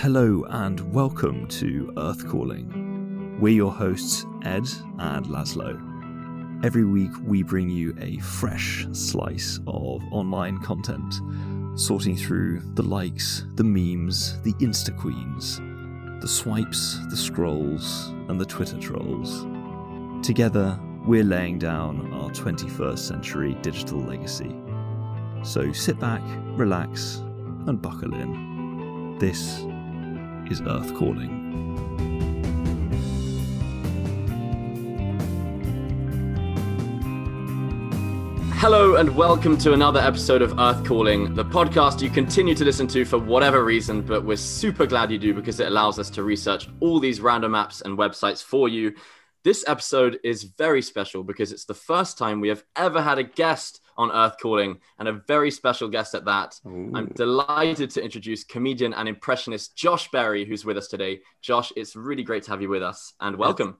Hello and welcome to Earth Calling. We're your hosts, Ed and Laszlo. Every week, we bring you a fresh slice of online content, sorting through the likes, the memes, the Insta Queens, the swipes, the scrolls, and the Twitter trolls. Together, we're laying down our 21st century digital legacy. So sit back, relax, and buckle in. This is Earth Calling. Hello and welcome to another episode of Earth Calling, the podcast you continue to listen to for whatever reason, but we're super glad you do because it allows us to research all these random apps and websites for you. This episode is very special because it's the first time we have ever had a guest on Earth Calling and a very special guest at that. Ooh. I'm delighted to introduce comedian and impressionist Josh Berry, who's with us today. Josh, it's really great to have you with us and welcome.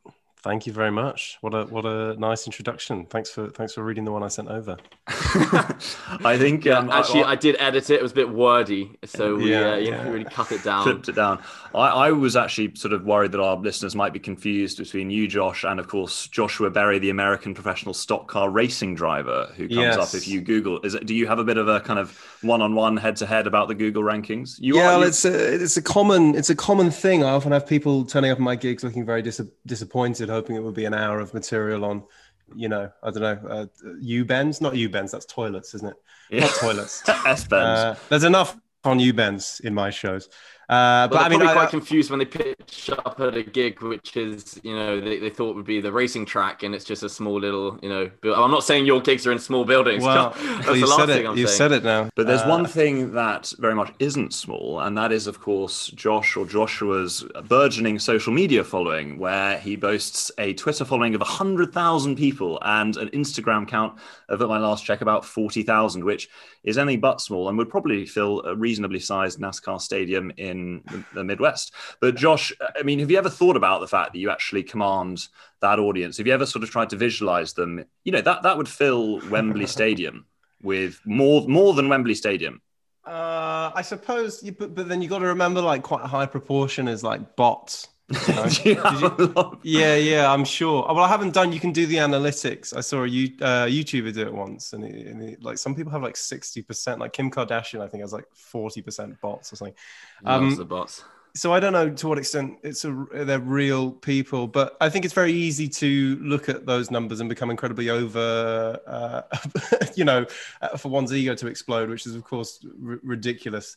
Thank you very much. What a what a nice introduction. Thanks for thanks for reading the one I sent over. I think um, actually I, I, did edit it. It was a bit wordy, so we yeah, uh, yeah. really cut it down. Clipped it down. I, I, was actually sort of worried that our listeners might be confused between you, Josh, and of course Joshua Berry, the American professional stock car racing driver, who comes yes. up if you Google. Is it? Do you have a bit of a kind of one-on-one, head-to-head about the Google rankings? You yeah, are, well, it's a it's a common it's a common thing. I often have people turning up at my gigs looking very dis- disappointed hoping it would be an hour of material on, you know, I don't know, uh, U bends, not U bends, that's toilets, isn't it? Yeah. Not toilets. S bends. Uh, there's enough on U bends in my shows. Uh, but I mean, quite I, confused when they pitch up at a gig, which is you know they, they thought would be the racing track, and it's just a small little you know. I'm not saying your gigs are in small buildings. Well, that's well, you the last said thing it. I'm you saying. said it now. But there's uh, one thing that very much isn't small, and that is, of course, Josh or Joshua's burgeoning social media following, where he boasts a Twitter following of hundred thousand people and an Instagram count of, at my last check, about forty thousand, which is anything but small and would probably fill a reasonably sized NASCAR stadium in the Midwest. But Josh, I mean, have you ever thought about the fact that you actually command that audience? Have you ever sort of tried to visualize them? You know, that that would fill Wembley Stadium with more more than Wembley Stadium. Uh, I suppose, you, but, but then you've got to remember, like, quite a high proportion is like bots you, yeah, yeah, I'm sure. Well, I haven't done. You can do the analytics. I saw a uh, YouTuber do it once, and, it, and it, like some people have like sixty percent. Like Kim Kardashian, I think has like forty percent bots or something. Um, the bots. So I don't know to what extent it's a they're real people, but I think it's very easy to look at those numbers and become incredibly over, uh, you know, uh, for one's ego to explode, which is of course r- ridiculous.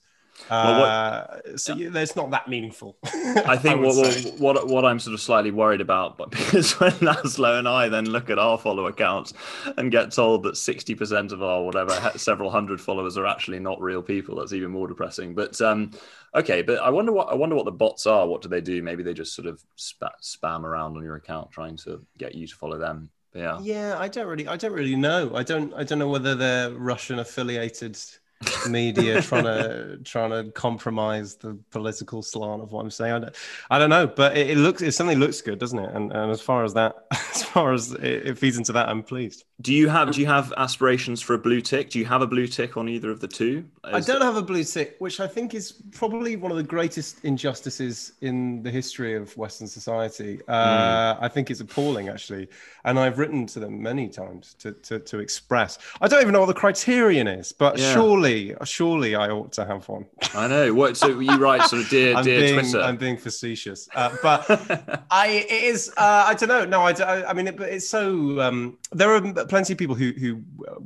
Well, what, uh, so yeah. it's not that meaningful. I think I what, what, what I'm sort of slightly worried about, but because when Laszlo and I then look at our follow accounts and get told that 60% of our whatever several hundred followers are actually not real people, that's even more depressing. But um, okay, but I wonder what I wonder what the bots are. What do they do? Maybe they just sort of sp- spam around on your account trying to get you to follow them. But yeah, yeah. I don't really, I don't really know. I don't, I don't know whether they're Russian affiliated media trying to trying to compromise the political slant of what I'm saying. I don't, I don't know, but it, it looks it certainly looks good, doesn't it? And, and as far as that, as far as it, it, feeds into that, I'm pleased. Do you have do you have aspirations for a blue tick? Do you have a blue tick on either of the two? Is I don't have a blue tick, which I think is probably one of the greatest injustices in the history of Western society. Uh, mm. I think it's appalling, actually, and I've written to them many times to to, to express. I don't even know what the criterion is, but yeah. surely surely, surely I ought to have one. I know. What? So you write sort of dear, dear being, Twitter. I'm being facetious, uh, but I it is. Uh, I don't know. No, I. I mean, it, it's so. Um, there are plenty of people who who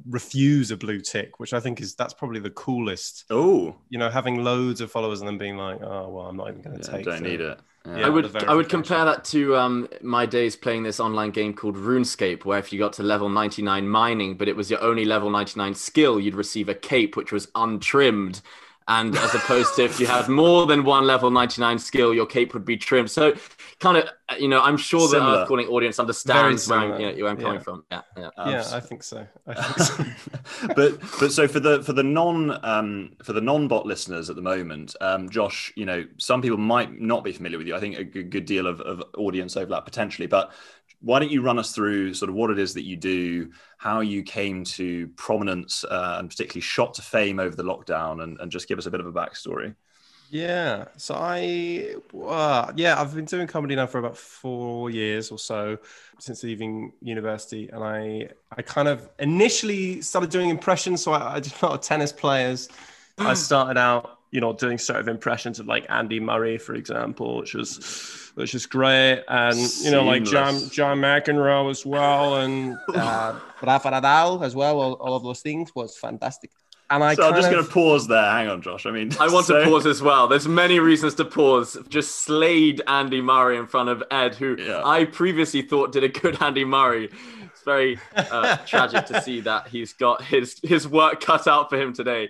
refuse a blue tick, which I think is that's probably the coolest. Oh, you know, having loads of followers and then being like, oh well, I'm not even going to yeah, take. Don't the, need it. Yeah, I would I would compare that to um, my days playing this online game called RuneScape, where if you got to level 99 mining, but it was your only level 99 skill, you'd receive a cape which was untrimmed. And as opposed to if you had more than one level 99 skill, your cape would be trimmed. So kind of, you know, I'm sure the Earth Calling audience understands where I'm, you know, where I'm coming from. Yeah, yeah, yeah. I think so. I think so. but but so for the for the non um, for the non bot listeners at the moment, um, Josh, you know, some people might not be familiar with you. I think a good, good deal of, of audience overlap potentially, but why don't you run us through sort of what it is that you do, how you came to prominence, uh, and particularly shot to fame over the lockdown, and, and just give us a bit of a backstory? Yeah. So I, uh, yeah, I've been doing comedy now for about four years or so since leaving university, and I, I kind of initially started doing impressions. So I, I did a lot of tennis players. I started out, you know, doing sort of impressions of like Andy Murray, for example, which was, which is great, and you know, like John John McEnroe as well, and uh, Rafa Nadal as well. All, all of those things was fantastic. And I so I'm just kind going to pause there. Hang on, Josh. I mean, I want so- to pause as well. There's many reasons to pause. Just slayed Andy Murray in front of Ed, who Yeah. I previously thought did a good Andy Murray. It's very uh, tragic to see that he's got his his work cut out for him today.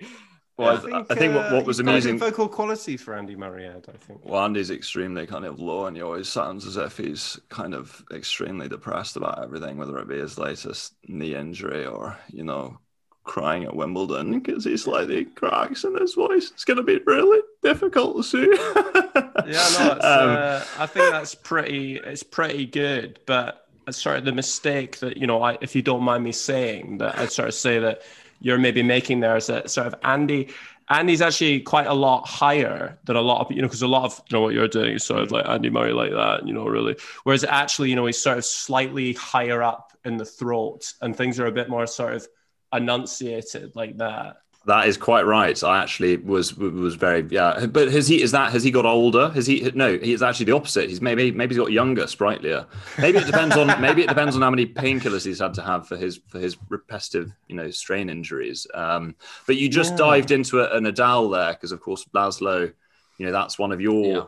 Well, I, I think what, what was uh, you've got a amusing. good vocal quality for Andy Murray, Ed, I think. Well, Andy's extremely kind of low, and he always sounds as if he's kind of extremely depressed about everything, whether it be his latest knee injury or, you know, crying at Wimbledon because he slightly cracks in his voice. It's going to be really difficult to see. Yeah, no, it's, Um, uh, I think that's pretty. It's pretty good, but it's sort of the mistake that you know, I, if you don't mind me saying, that I sort of say that you're maybe making there is that sort of Andy. Andy's actually quite a lot higher than a lot of you know because a lot of you know what you're doing is sort of like Andy Murray like that you know really whereas actually you know he's sort of slightly higher up in the throat and things are a bit more sort of enunciated like that That is quite right. I actually was was very yeah. But has he is that has he got older? Has he no? He's actually the opposite. He's maybe maybe he's got younger, sprightlier. Maybe it depends on maybe it depends on how many painkillers he's had to have for his for his repetitive you know strain injuries. Um, but you just Yeah. dived into a, a Nadal there because of course Laszlo, you know that's one of your Yeah.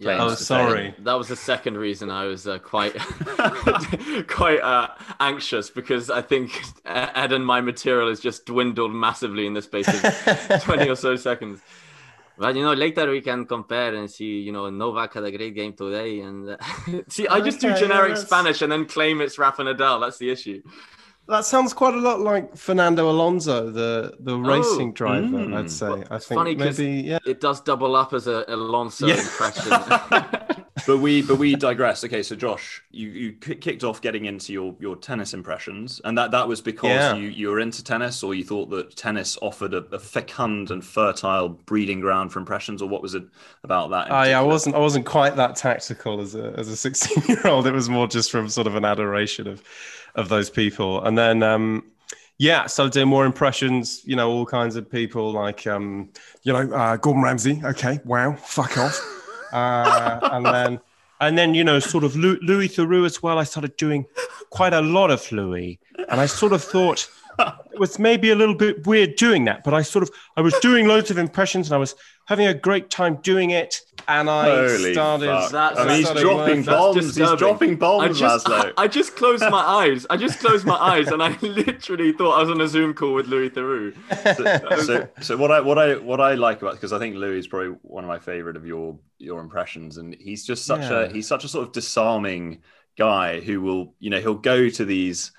Claims. Oh, to fame. sorry. That was the second reason I was uh, quite quite uh, anxious because I think Ed and my material has just dwindled massively in the space of 20 or so seconds. But you know, later we can compare and see. You know, Novak had a great game today, and uh, see, I just do generic that's- Spanish and then claim it's Rafa Nadal. That's the issue. That sounds quite a lot like Fernando Alonso, the the racing driver. mm. I'd say. I it's think funny 'cause- maybe yeah. It does double up as a Alonso Yeah. impression. But we but we digress. Okay, so Josh, you you kicked off getting into your your tennis impressions, and that that was because Yeah. you you were into tennis, or you thought that tennis offered a, a fecund and fertile breeding ground for impressions, or what was it about that? in I, I wasn't I wasn't quite that tactical as a as a 16 year old. It was more just from sort of an adoration of of those people. And then um yeah, started doing more impressions, you know, all kinds of people like um, you know, uh, Gordon Ramsay. Okay, wow, fuck off. uh, and then and then you know, sort of Lou- Louis Theroux as well. I started doing quite a lot of Louis, and I sort of thought it was maybe a little bit weird doing that, but I sort of I was doing loads of impressions and I was having a great time doing it. And I Holy started. fuck. That's- I mean, he's started dropping working- That's bombs. He's disturbing. dropping I bombs, just, Laszlo. I, just closed my eyes. I just closed my eyes, and I literally thought I was on a Zoom call with Louis Theroux. so, so what I what I what I like about because I think Louis is probably one of my favorite of your your impressions, and he's just such Yeah. a he's such a sort of disarming guy who will you know he'll go to these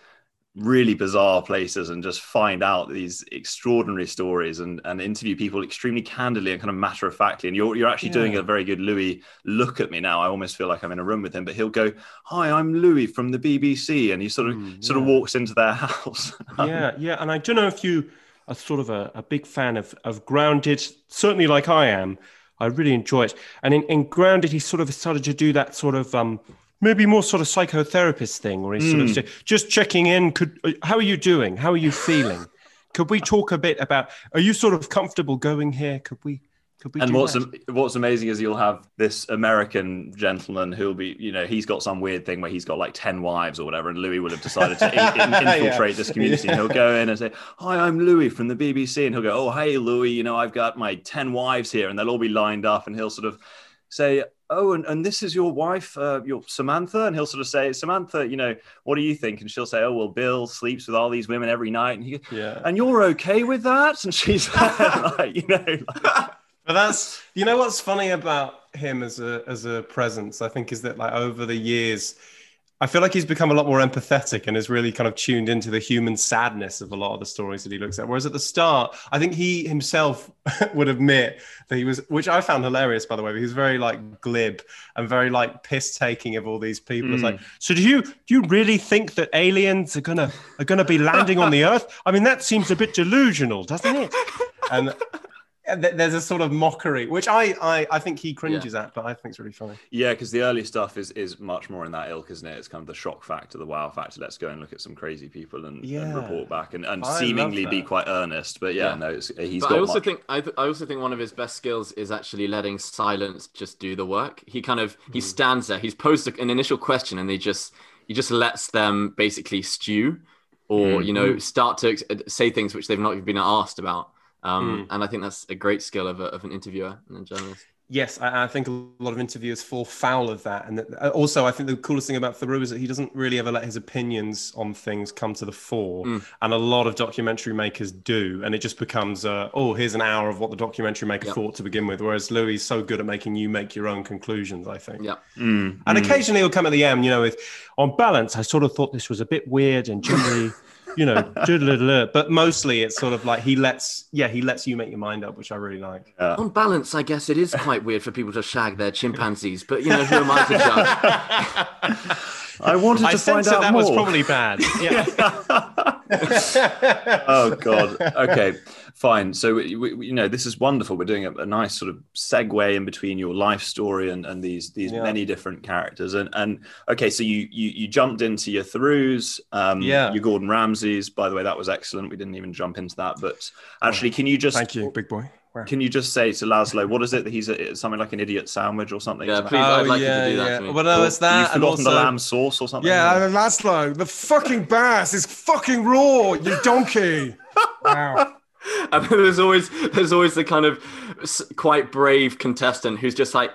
really bizarre places and just find out these extraordinary stories and and interview people extremely candidly and kind of matter of factly and you're you're actually doing a very good Louis look at me now I almost feel like I'm in a room with him but he'll go hi I'm Louis from the BBC and he sort of Mm, sort of walks into their house yeah, yeah. And I don't know if you are sort of a, a big fan of, of Grounded, certainly like I am. I really enjoy it. And in, in Grounded, he sort of started to do that sort of um, maybe more sort of psychotherapist thing or he's sort of just checking in. Could uh, how are you doing? How are you feeling? Could we talk a bit about? Are you sort of comfortable going here? Could we? Could we? And what's am- what's amazing is you'll have this American gentleman who'll be, you know, he's got some weird thing where he's got like ten wives or whatever, and Louis will have decided to in- in- infiltrate this community. And he'll go in and say, "Hi, I'm Louis from the BBC," and he'll go, "Oh, hey, Louis, you know, I've got my ten wives here," and they'll all be lined up, and he'll sort of say. Oh, and, and this is your wife, uh, your Samantha, and he'll sort of say, Samantha, you know, what do you think? And she'll say, Oh, well, Bill sleeps with all these women every night, and he, goes, Yeah. and you're okay with that? And she's like, you know, like, But that's you know what's funny about him as a as a presence, I think, is that like over the years, I feel like he's become a lot more empathetic and has really kind of tuned into the human sadness of a lot of the stories that he looks at. Whereas at the start, I think he himself would admit that he was, which I found hilarious, by the way. But he was very like glib and very like piss taking of all these people. It's like, hmm. so do you do you really think that aliens are gonna are gonna be landing on the Earth? I mean, that seems a bit delusional, doesn't it? And there's a sort of mockery, which I I, I think he cringes yeah. at, but I think it's really funny. Yeah, because the early stuff is is much more in that ilk, isn't it? It's kind of the shock factor, the wow factor. Let's go and look at some crazy people and, yeah. and report back and, and seemingly be quite earnest. But yeah, yeah. no, he's. But I also much. think I, th- I also think one of his best skills is actually letting silence just do the work. He kind of he hmm. stands there. He's posed an initial question and he just he just lets them basically stew or mm. you know start to say things which they've not even been asked about um, mm. And I think that's a great skill of, a, of an interviewer and a journalist. Yes, I, I, think a lot of interviewers fall foul of that. And that, uh, also, I think the coolest thing about Theroux is that he doesn't really ever let his opinions on things come to the fore. Mm. And a lot of documentary makers do. And it just becomes, uh, oh, here's an hour of what the documentary maker yep. thought to begin with. Whereas Louis is so good at making you make your own conclusions, I think. Yeah. Mm. And mm. occasionally he'll come at the end, you know, with, on balance, I sort of thought this was a bit weird and generally you know, but mostly it's sort of like he lets, yeah, he lets you make your mind up, which I really like. Yeah. On balance, I guess it is quite weird for people to shag their chimpanzees, but you know, who am I to judge? I wanted to I find out that more. was probably bad. Yeah. oh God. Okay fine. So we, we, you know, this is wonderful. We're doing a, a, nice sort of segue in between your life story and, and these these yeah. many different characters. And and okay, so you you, you jumped into your Theroux, um, yeah, your Gordon Ramsays. By the way, that was excellent. We didn't even jump into that, but actually, can you just thank you, big boy. Where? Can you just say to Laszlo, what is it that he's a, something like an idiot sandwich or something? Yeah, please, oh, I'd like yeah, you to do that. Oh, yeah. Well, no, it's that. You've forgotten also, the lamb sauce or something? Yeah, uh, Laszlo, the fucking bass is fucking raw, you donkey. wow. And there's always there's always the kind of quite brave contestant who's just like,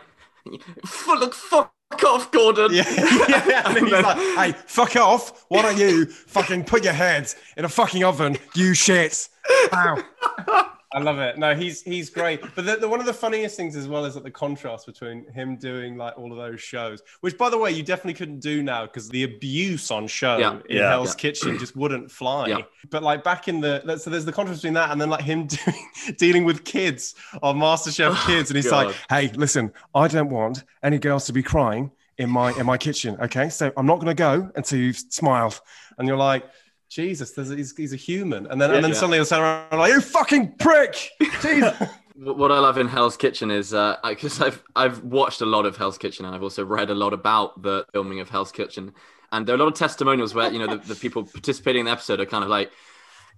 "Look, fuck off, Gordon." Yeah, yeah. And, and he's then, like, "Hey, fuck off! Why don't you fucking put your head in a fucking oven, you shit?" Wow. I love it. No, he's he's great. But the, the, one of the funniest things as well is that the contrast between him doing like all of those shows, which by the way you definitely couldn't do now because the abuse on show yeah. in yeah. Hell's yeah. Kitchen just wouldn't fly. But like back in the so there's the contrast between that and then like him doing dealing with kids on MasterChef oh, Kids, and he's God. like, "Hey, listen, I don't want any girls to be crying." In my in my kitchen, okay. So I'm not going to go until you smile, and you're like, Jesus, he's, he's, a human. And then yeah, and then yeah. suddenly he'll turn around like, you fucking prick. Jesus. what I love in Hell's Kitchen is because uh, I've I've watched a lot of Hell's Kitchen and I've also read a lot about the filming of Hell's Kitchen. And there are a lot of testimonials where you know the, the people participating in the episode are kind of like,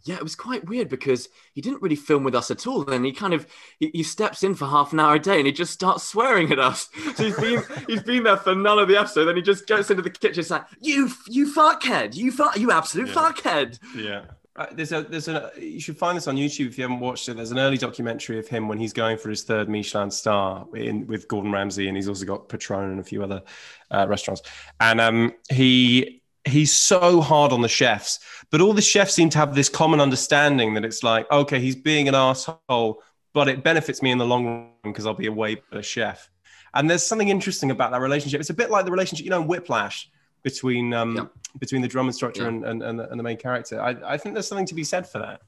yeah, it was quite weird because he didn't really film with us at all. Then he kind of he, he, steps in for half an hour a day and he just starts swearing at us. So he's been he's been there for none of the episode. Then he just goes into the kitchen, it's like you you fuckhead, you fuck, you absolute yeah. fuckhead. Yeah. Uh, there's a there's a you should find this on YouTube if you haven't watched it. There's an early documentary of him when he's going for his third Michelin star in with Gordon Ramsay, and he's also got Patron and a few other uh, restaurants. And um, he he's so hard on the chefs, but all the chefs seem to have this common understanding that it's like, okay, he's being an asshole, but it benefits me in the long run because I'll be a way better chef. And there's something interesting about that relationship. It's a bit like the relationship, you know, in Whiplash between um, yeah. between the drum instructor yeah. and, and, and, the, and the main character. I, I think there's something to be said for that.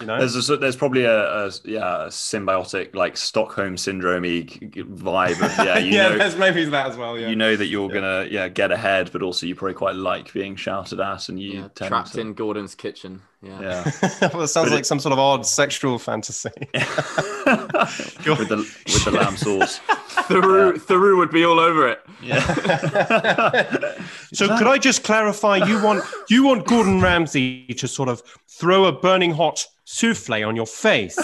You know? There's a, there's probably a, a yeah a symbiotic like Stockholm syndrome vibe. Of, yeah, you yeah, know, there's maybe that as well. Yeah, you know that you're yeah. gonna yeah get ahead, but also you probably quite like being shouted at, and you yeah, trapped to... in Gordon's kitchen. Yeah, yeah. well, it sounds but like it... some sort of odd sexual fantasy. with the with the lamb sauce. Theroux, yeah. Theroux would be all over it. Yeah. so could I just clarify? You want you want Gordon Ramsay to sort of throw a burning hot souffle on your face.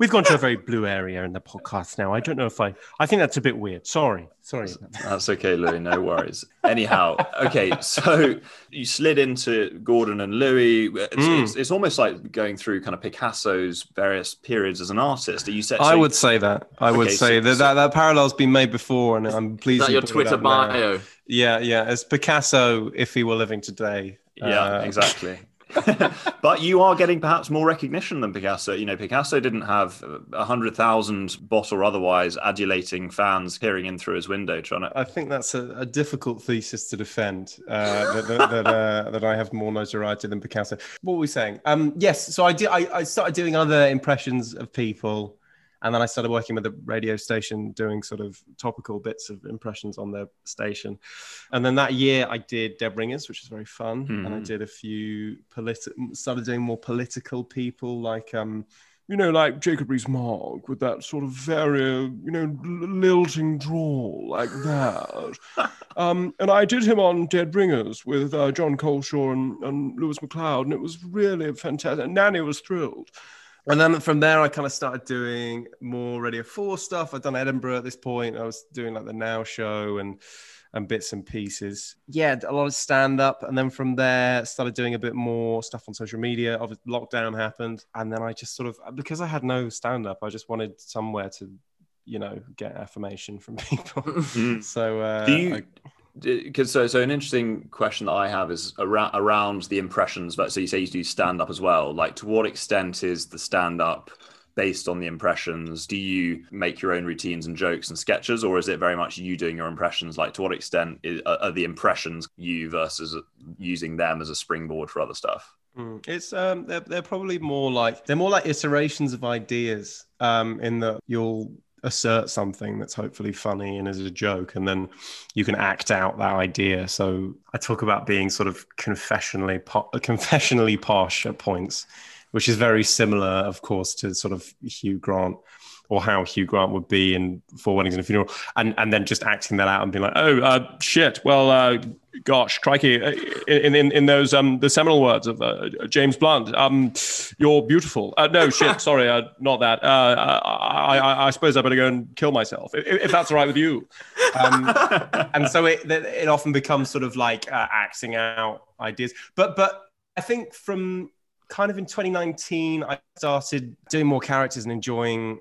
We've gone to a very blue area in the podcast now. I don't know if I. I think that's a bit weird. Sorry, sorry. That's okay, Louis. No worries. Anyhow, okay. So you slid into Gordon and Louis. It's, mm. it's, it's, almost like going through kind of Picasso's various periods as an artist. Are you said? So I would say that. I would say so, that, so, that that parallel's been made before, and I'm pleased. Is that your Twitter bio? Now. Yeah, yeah. As Picasso, if he were living today. Yeah, uh, exactly. but you are getting perhaps more recognition than Picasso. You know, Picasso didn't have a hundred thousand bot or otherwise adulating fans peering in through his window trying to. I think that's a, a difficult thesis to defend. Uh, that that, that, uh, that, I have more notoriety than Picasso. What were we saying? Um, yes. So I did. I, I started doing other impressions of people. And then I started working with a radio station doing sort of topical bits of impressions on their station. And then that year I did Dead Ringers, which was very fun. Mm-hmm. And I hmm. did a few political, started doing more political people like, um, you know, like Jacob Rees-Mogg with that sort of very, you know, lilting drawl like that. um, and I did him on Dead Ringers with uh, Jon Culshaw and, and Lewis MacLeod, and it was really fantastic. And Nanny was thrilled. And then from there, I kind of started doing more Radio 4 stuff. I'd done Edinburgh at this point. I was doing like the Now Show and and bits and pieces. Yeah, a lot of stand up. And then from there, started doing a bit more stuff on social media. Obviously, lockdown happened. And then I just sort of, because I had no stand up, I just wanted somewhere to, you know, get affirmation from people. Mm-hmm. so, uh, do you, I, because so so an interesting question that I have is around around the impressions. But so you say you do stand up as well. Like, to what extent is the stand up based on the impressions? Do you make your own routines and jokes and sketches, or is it very much you doing your impressions? Like, to what extent is, are the impressions you versus using them as a springboard for other stuff? Mm. It's um, they're, they're probably more like they're more like iterations of ideas. Um, in that you'll assert something that's hopefully funny and is a joke and then you can act out that idea. So i talk about being sort of confessionally po- uh, confessionally posh at points which is very similar, of course, to sort of Hugh Grant or how Hugh Grant would be in Four Weddings and a Funeral, and and then just acting that out and being like, oh uh, shit, well, uh, gosh, crikey, uh, in in, in those um the seminal words of uh, James Blunt, um, you're beautiful. Uh, no shit, sorry, uh, not that. I, I, I suppose I better go and kill myself if, if that's all right with you. Um, and so it it often becomes sort of like acting out ideas, but but I think from kind of in 2019, I started doing more characters and enjoying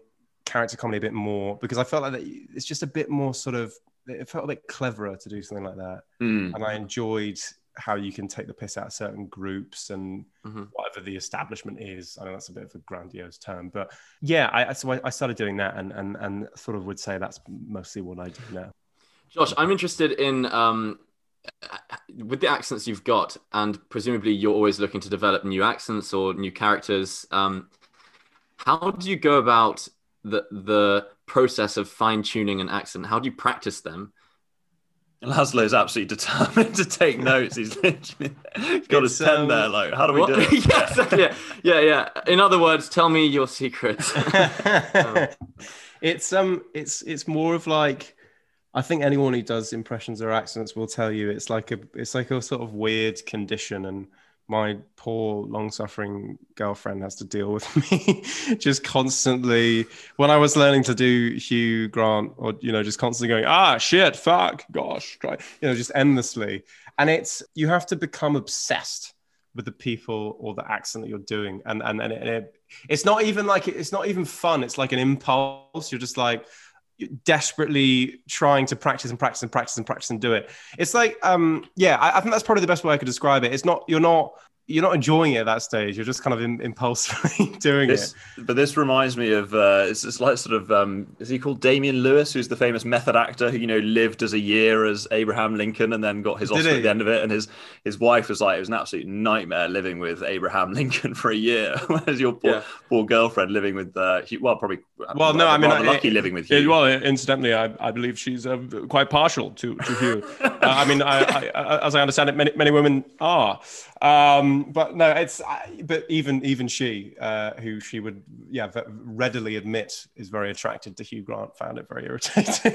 character comedy a bit more because I felt like it's just a bit more sort of, it felt a bit cleverer to do something like that. Mm. And I enjoyed how you can take the piss out of certain groups and mm-hmm. whatever the establishment is. I know that's a bit of a grandiose term, but yeah, I, so I, I started doing that and, and, and sort of would say that's mostly what I do now. Josh, I'm interested in um, with the accents you've got, and presumably you're always looking to develop new accents or new characters. Um, how do you go about the the process of fine tuning an accent? How do you practice them? Laszlo is absolutely determined to take notes. He's literally he's got it's, his pen um, there. Like, how do we what? do it? yes, yeah, yeah, yeah. In other words, tell me your secrets. um. It's um, it's it's more of like I think anyone who does impressions or accents will tell you it's like a it's like a sort of weird condition and my poor long-suffering girlfriend has to deal with me just constantly. When i was learning to do hugh grant or you know just constantly going ah shit fuck gosh try you know just endlessly. And it's you have to become obsessed with the people or the accent that you're doing. And and, and it, it's not even like it's not even fun. It's like an impulse. You're just like desperately trying to practice and practice and practice and practice and do it. It's like, um, yeah, I, I think that's probably the best way I could describe it. It's not you're not you're not enjoying it at that stage. You're just kind of in, impulsively doing this, it. But this reminds me of uh, it's, it's like sort of um, is he called Damian Lewis, who's the famous method actor who you know lived as a year as Abraham Lincoln and then got his Oscar at the end of it, and his his wife was like it was an absolute nightmare living with Abraham Lincoln for a year, whereas your poor, yeah. poor girlfriend living with uh, Hugh, well probably well no I mean lucky living with Hugh. well incidentally I, I believe she's uh, quite partial to to Hugh. uh, I mean I, I, as I understand it many many women are. Um, but no, it's but even even she, uh, who she would yeah readily admit is very attracted to Hugh Grant, found it very irritating.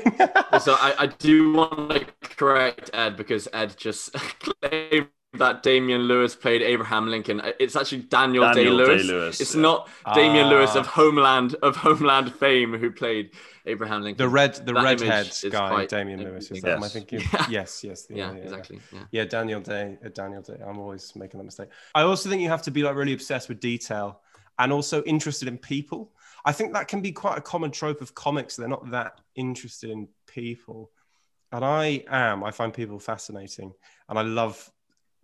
so I, I do want to correct Ed because Ed just claimed that Damian Lewis played Abraham Lincoln. It's actually Daniel, Daniel Day Lewis. It's yeah. not Damian Lewis of ah. Homeland of Homeland fame who played Abraham Lincoln. The red, the redhead guy, Damian Lewis. Is that? Yes. Am I thinking? Yeah. Yes, yes. yeah, yeah, exactly. Yeah. yeah, Daniel Day. Uh, Daniel Day. I'm always making that mistake. I also think you have to be like really obsessed with detail and also interested in people. I think that can be quite a common trope of comics. They're not that interested in people. And I am. I find people fascinating. And I love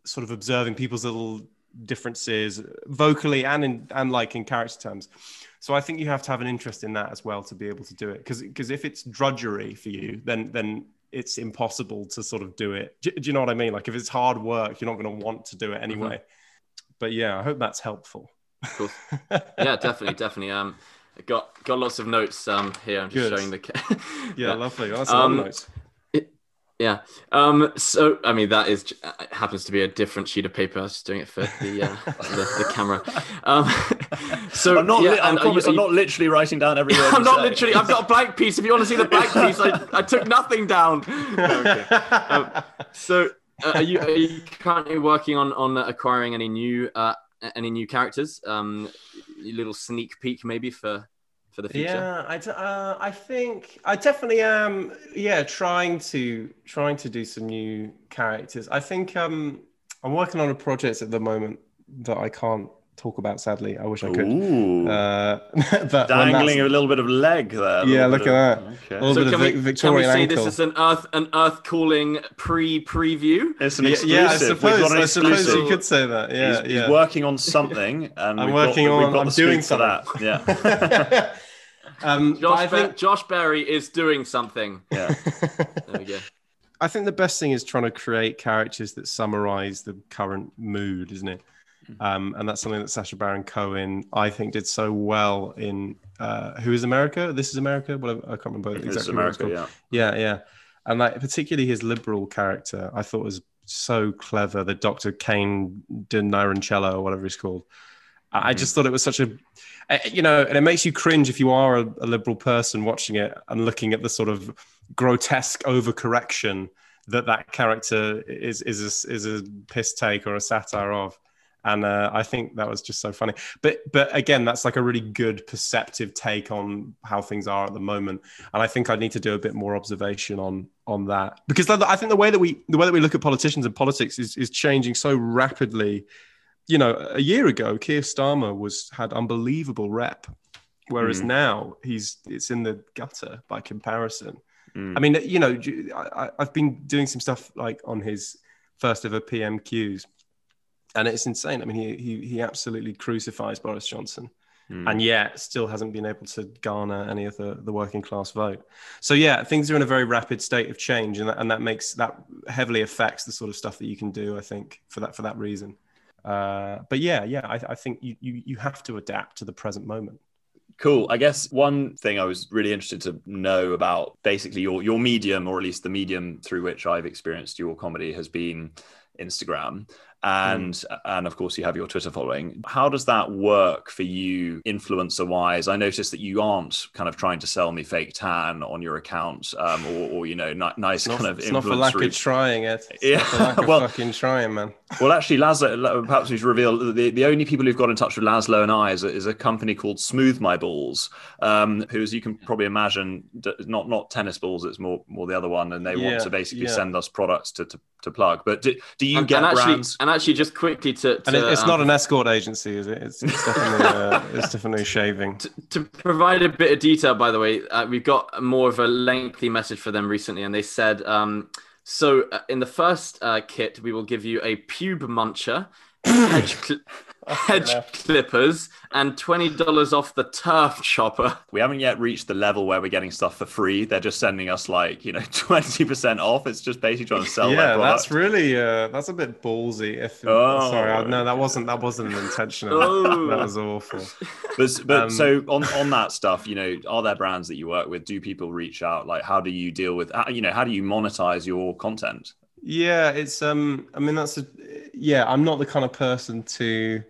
sort of observing people's little differences vocally and in and like in character terms. So I think you have to have an interest in that as well to be able to do it. Because because if it's drudgery for you, then then it's impossible to sort of do it. Do, do you know what I mean? Like if it's hard work, you're not going to want to do it anyway. Mm-hmm. But yeah, I hope that's helpful. Cool. yeah, definitely, definitely. Um, got got lots of notes um here. I'm just Good. showing the. Yeah, lovely. That's a lot of Um, notes. Yeah. Um. So I mean, that is uh, happens to be a different sheet of paper. I was just doing it for the uh, the, the camera. Um. So I'm not. yeah, li- I promise you- I'm are not literally writing down every word. I'm not say. literally. I've got a blank piece. If you want to see the blank piece, I, I took nothing down. No. Um, so uh, are you are you currently working on on acquiring any new uh any new characters? Um, a little sneak peek maybe for for the future. Yeah, I, d- uh, I think I definitely am. Yeah, trying to trying to do some new characters. I think um, I'm working on a project at the moment that I can't talk about. Sadly, I wish I could. Ooh. Uh, but Dangling a little bit of leg there. Yeah, look at of- that. Okay. a little So bit can of we, Vic- can we Victorian say ankle. this is an earth an earth calling pre preview? It's an exclusive. yeah, I suppose. got an I suppose you could say that. Yeah, he's, yeah. he's working on something, and I'm we've working got, on- We've got I'm the scoop doing for that. Yeah, um, but Josh, I Ba- think Josh Berry is doing something. yeah. There we go. I think the best thing is trying to create characters that summarize the current mood, isn't it? Hmm. Um, and that's something that Sacha Baron Cohen, I think, did so well in uh, Who is America? This is America? Whatever. I can't remember exactly what it's America. called. Yeah. Yeah, yeah. And like particularly his liberal character, I thought was so clever. The Dr. Kane de Nirencello or whatever he's called. I I just thought it was such a, you know, and it makes you cringe if you are a, a liberal person watching it and looking at the sort of grotesque overcorrection that that character is is a, is a piss take or a satire of. And uh, I think that was just so funny. But but again, that's like a really good perceptive take on how things are at the moment and I think I need to do a bit more observation on on that because I think the way that we the way that we look at politicians and politics is is changing so rapidly. You know, a year ago, Keir Starmer was had unbelievable rep, whereas Mm. now he's it's in the gutter by comparison. Mm. I mean, you know, I, I've been doing some stuff like on his first ever PMQs, and it's insane. I mean, he he, he absolutely crucifies Boris Johnson Mm. and yet still hasn't been able to garner any of the, the working class vote. So yeah, things are in a very rapid state of change, and that, and that makes that heavily affects the sort of stuff that you can do. I think for that for that reason. Uh, but yeah, yeah, I, I think you, you you have to adapt to the present moment. Cool. I guess one thing I was really interested to know about basically your your medium, or at least the medium through which I've experienced your comedy, has been Instagram. And and of course you have your Twitter following. How does that work for you, influencer wise? I noticed that you aren't kind of trying to sell me fake tan on your account, um, or, or you know, ni- nice not, kind of it's not for lack influencer of trying, it. It's Yeah, not for lack of well- fucking trying, man. Well, actually, Laszlo, perhaps we should reveal the, the only people who've got in touch with Laszlo and I is a, is a company called Smooth My Balls, um, who, as you can probably imagine, d- not not tennis balls. It's more more the other one, and they Yeah, want to basically yeah. send us products to, to, to plug. But do, do you And, get and actually, brands? and actually, just quickly to, to And it, it's um, not an escort agency, is it? It's, it's definitely uh, it's definitely shaving. to, to provide a bit of detail, by the way, uh, we've got more of a lengthy message for them recently, and they said, um, so uh, in the first uh, kit, we will give you a pube muncher, hedge, cl- hedge clippers, and twenty dollars off the turf chopper. We haven't yet reached the level where we're getting stuff for free. They're just sending us like you know twenty percent off. It's just basically trying to sell their yeah, that's really uh, that's a bit ballsy. If Oh. sorry, I, no, that wasn't that wasn't intentional. Oh. That was awful. But, but Um, so on on that stuff, you know, are there brands that you work with? Do people reach out? Like, how do you deal with? You know, how do you monetize your content? Yeah, it's um. I mean, that's a yeah. I'm not the kind of person to,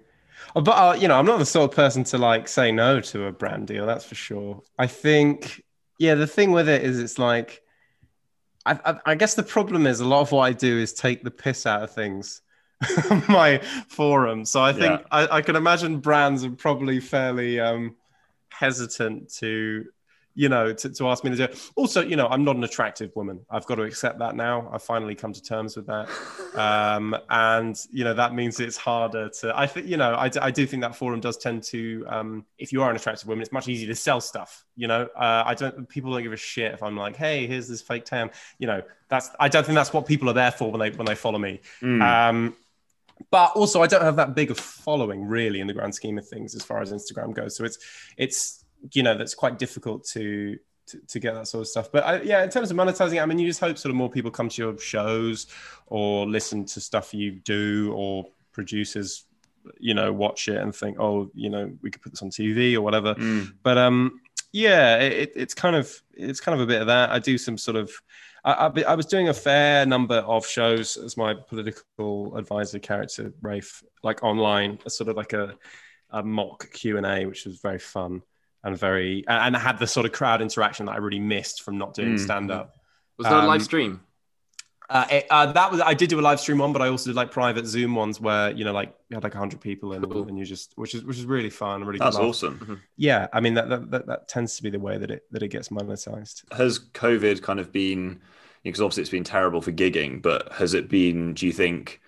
but uh, you know, I'm not the sort of person to like say no to a brand deal. That's for sure. I think yeah. The thing with it is, it's like, I I, I guess the problem is a lot of what I do is take the piss out of things. my forum, so I think Yeah. I, I can imagine brands are probably fairly um hesitant to you know, to, to ask me to do it. Also, you know, I'm not an attractive woman. I've got to accept that now. I've finally come to terms with that. Um, and, you know, that means it's harder to, I think, you know, I, d- I do think that forum does tend to, um, if you are an attractive woman, it's much easier to sell stuff. You know, uh, I don't, people don't give a shit if I'm like, hey, here's this fake tan. You know, that's, I don't think that's what people are there for when they, when they follow me. Mm. Um, but also, I don't have that big a following really in the grand scheme of things as far as Instagram goes. So it's it's you know that's quite difficult to to, to get that sort of stuff. But I, yeah, in terms of monetizing, I mean, you just hope sort of more people come to your shows or listen to stuff you do or producers you know watch it and think oh you know we could put this on tv or whatever mm. but um yeah it, it's kind of it's kind of a bit of that i do some sort of I, I, I, was doing a fair number of shows as my political advisor character rafe like online a sort of like a, a mock q&a which was very fun and very and had the sort of crowd interaction that i really missed from not doing mm. stand up was that um, a live stream uh, it, uh, that was I did do a live stream one, but I also did like private Zoom ones where you know like you had like hundred people in, cool. and you just which is which is really fun, really. That's awesome. Mm-hmm. Yeah, I mean that, that, that that tends to be the way that it that it gets monetized. Has COVID kind of been because obviously it's been terrible for gigging, but has it been? Do you think?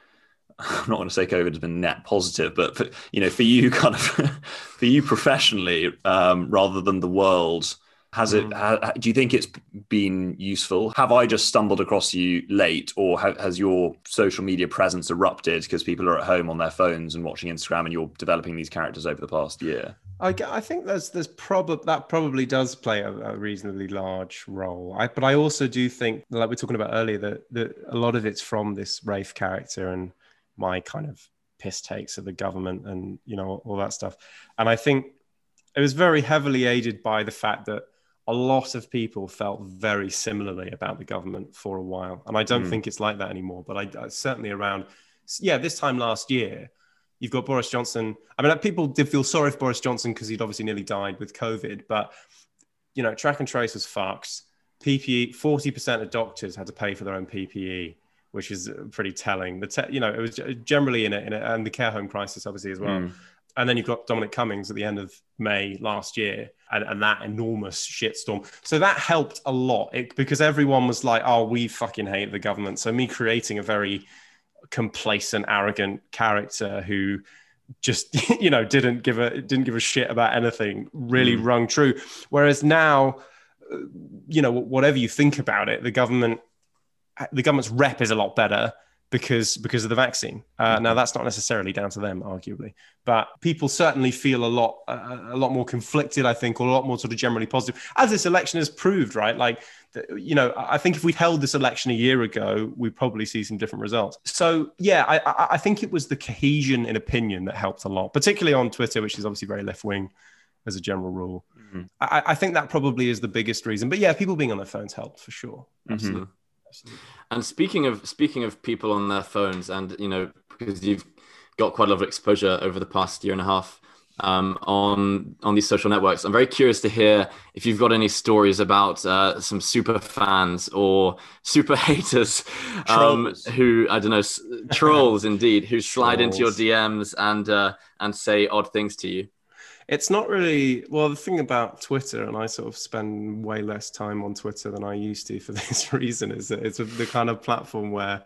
I'm not going to say COVID has been net positive, but for, you know, for you, kind of, for you professionally, um, rather than the world has it? Mm. do you think it's been useful? Have I just stumbled across you late, or has your social media presence erupted because people are at home on their phones and watching Instagram, and you're developing these characters over the past year? I, I think there's there's probably that probably does play a, a, reasonably large role. I, but I also do think, like we are talking about earlier, that that a lot of it's from this Rafe character and my kind of piss takes of the government and you know all that stuff. And I think it was very heavily aided by the fact that a lot of people felt very similarly about the government for a while. And I don't mm. think it's like that anymore. But I, I, certainly around, yeah, this time last year, you've got Boris Johnson. I mean, people did feel sorry for Boris Johnson because he'd obviously nearly died with COVID. But, you know, track and trace was fucked. PPE, 40% of doctors had to pay for their own PPE, which is pretty telling. The te- you know, it was generally in it, in it, and the care home crisis, obviously, as well. Mm and then you've got Dominic Cummings at the end of May last year, and, and that enormous shitstorm. So that helped a lot it, because everyone was like, "Oh, we fucking hate the government." So me creating a very complacent, arrogant character who just you know didn't give a didn't give a shit about anything really mm. rung true. Whereas now, uh, you know, whatever you think about it, the government the government's rep is a lot better because because of the vaccine. Uh, now that's not necessarily down to them, arguably, but people certainly feel a lot uh, a lot more conflicted. I think, or a lot more sort of generally positive, as this election has proved. Right, like you know, I think if we'd held this election a year ago, we'd probably see some different results. So yeah, I, I think it was the cohesion in opinion that helped a lot, particularly on Twitter, which is obviously very left wing as a general rule. Mm-hmm. I, I, think that probably is the biggest reason. But yeah, people being on their phones helped for sure. Absolutely. Mm-hmm. And speaking of speaking of people on their phones, and you know, because you've got quite a lot of exposure over the past year and a half um, on on these social networks, I'm very curious to hear if you've got any stories about uh, some super fans or super haters um, who I don't know trolls indeed who slide trolls. into your DMs and uh, and say odd things to you it's not really well the thing about twitter and i sort of spend way less time on twitter than i used to for this reason is that it's the kind of platform where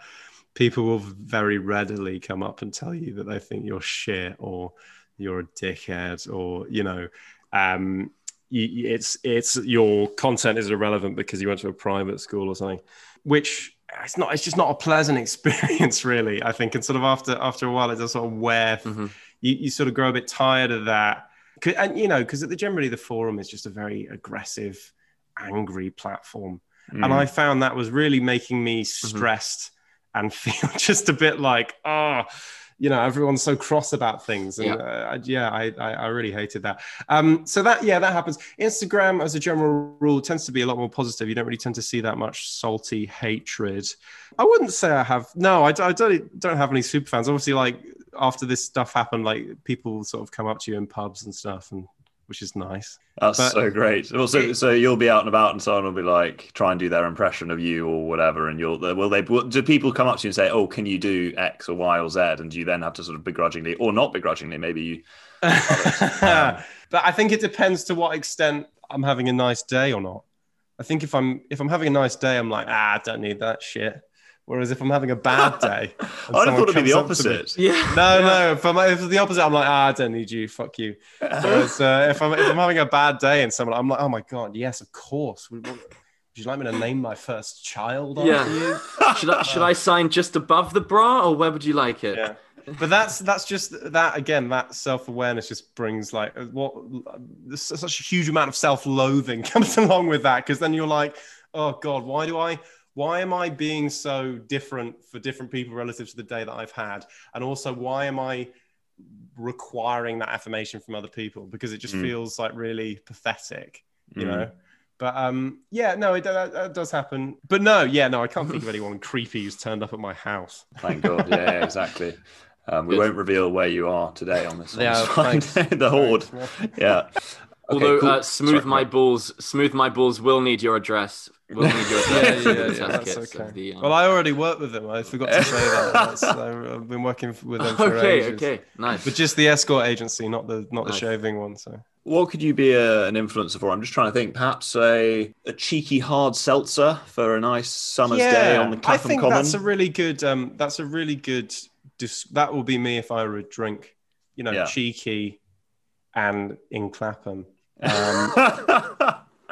people will very readily come up and tell you that they think you're shit or you're a dickhead or you know um, you, it's it's your content is irrelevant because you went to a private school or something which it's not it's just not a pleasant experience really i think and sort of after after a while it does sort of wear mm-hmm. you, you sort of grow a bit tired of that and you know because the, generally the forum is just a very aggressive angry platform mm. and i found that was really making me mm-hmm. stressed mm-hmm. and feel just a bit like oh you know everyone's so cross about things. And yeah, uh, yeah I, I, I really hated that. Um so that yeah that happens. Instagram as a general rule tends to be a lot more positive. You don't really tend to see that much salty hatred. I wouldn't say i have no i, I don't don't have any super fans. Obviously like after this stuff happened, like people sort of come up to you in pubs and stuff, and which is nice. That's but, so great. Also, it, so you'll be out and about, and someone will be like, try and do their impression of you or whatever, and you'll will they do people come up to you and say, "Oh, can you do X or Y or Z?" And do you then have to sort of begrudgingly or not begrudgingly, maybe you. um, but I think it depends to what extent I'm having a nice day or not. I think if I'm if I'm having a nice day, I'm like, ah, I don't need that shit. Whereas if I'm having a bad day, I thought it'd be the opposite. Me, yeah. No, no. If, I'm, if it's the opposite, I'm like, ah, I don't need you. Fuck you. Whereas uh, if I'm if I'm having a bad day and someone, I'm like, oh my god, yes, of course. Would, would you like me to name my first child yeah. you? should I should I sign just above the bra, or where would you like it? Yeah. But that's that's just that again. That self awareness just brings like what such a huge amount of self loathing comes along with that because then you're like, oh god, why do I? Why am I being so different for different people relative to the day that I've had? And also, why am I requiring that affirmation from other people because it just Mm. feels like really pathetic, you Mm. know. But um, yeah, no, it, that, that does happen. But no, yeah, no, I can't think of anyone creepy who's turned up at my house. Thank God. Yeah, yeah, exactly. Um, we won't reveal where you are today on this. Yeah, the horde. Yeah. Okay, Although cool. uh, smooth Sorry, my go balls, smooth my balls will need your address. Will need your address. yeah, for the yeah, that's okay. the, um, Well, I already work with them. I forgot to say that. That's, I've been working with them for okay, ages. okay, okay, nice. But just the escort agency, not the not the shaving one. So What could you be a, an influencer for? I'm just trying to think. Perhaps a, a cheeky hard seltzer for a nice summer's day on the Clapham I Clapham think Common. that's a really good. Um, that's a really good. Dis- that will be me if I were a drink. You know, Yeah. cheeky, and in Clapham. Um,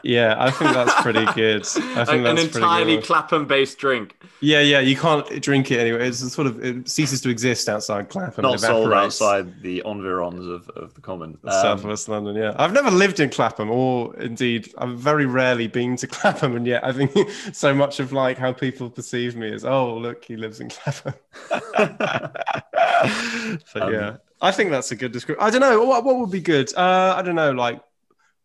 yeah, I think that's pretty good. I think an that's pretty entirely good. Clapham-based drink. Yeah, yeah, you can't drink it anyway. It's sort of it ceases to exist outside Clapham. Not sold outside the environs of, of the Common. Um, Southwest London, yeah. I've never lived in Clapham, or indeed, I've very rarely been to Clapham, and yet I think so much of like how people perceive me is, oh, look, he lives in Clapham. so Um, yeah, I think that's a good description. I don't know what what would be good. Uh, I don't know, like